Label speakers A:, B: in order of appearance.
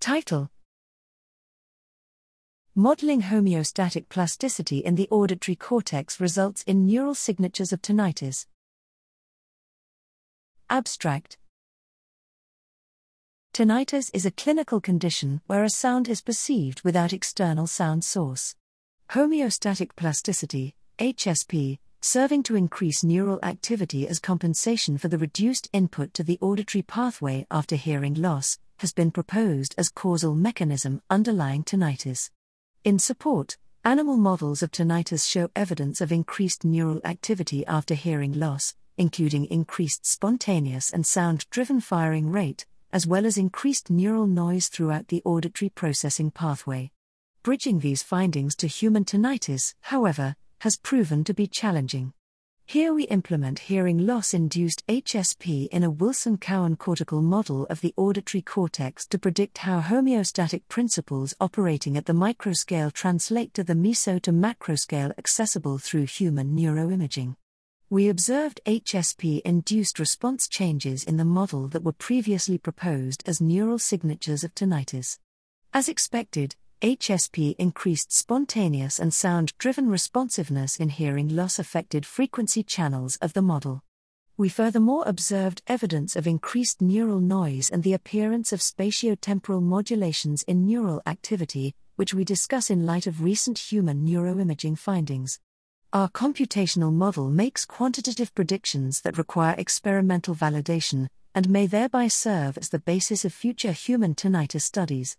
A: Title Modeling homeostatic plasticity in the auditory cortex results in neural signatures of tinnitus. Abstract Tinnitus is a clinical condition where a sound is perceived without external sound source. Homeostatic plasticity, HSP, serving to increase neural activity as compensation for the reduced input to the auditory pathway after hearing loss, has been proposed as causal mechanism underlying tinnitus. In support, animal models of tinnitus show evidence of increased neural activity after hearing loss, including increased spontaneous and sound driven firing rate, as well as increased neural noise throughout the auditory processing pathway. Bridging these findings to human tinnitus, however, has proven to be challenging. Here we implement hearing loss induced HSP in a Wilson Cowan cortical model of the auditory cortex to predict how homeostatic principles operating at the microscale translate to the meso to macroscale accessible through human neuroimaging. We observed HSP induced response changes in the model that were previously proposed as neural signatures of tinnitus. As expected, HSP increased spontaneous and sound driven responsiveness in hearing loss affected frequency channels of the model. We furthermore observed evidence of increased neural noise and the appearance of spatiotemporal modulations in neural activity, which we discuss in light of recent human neuroimaging findings. Our computational model makes quantitative predictions that require experimental validation, and may thereby serve as the basis of future human tinnitus studies.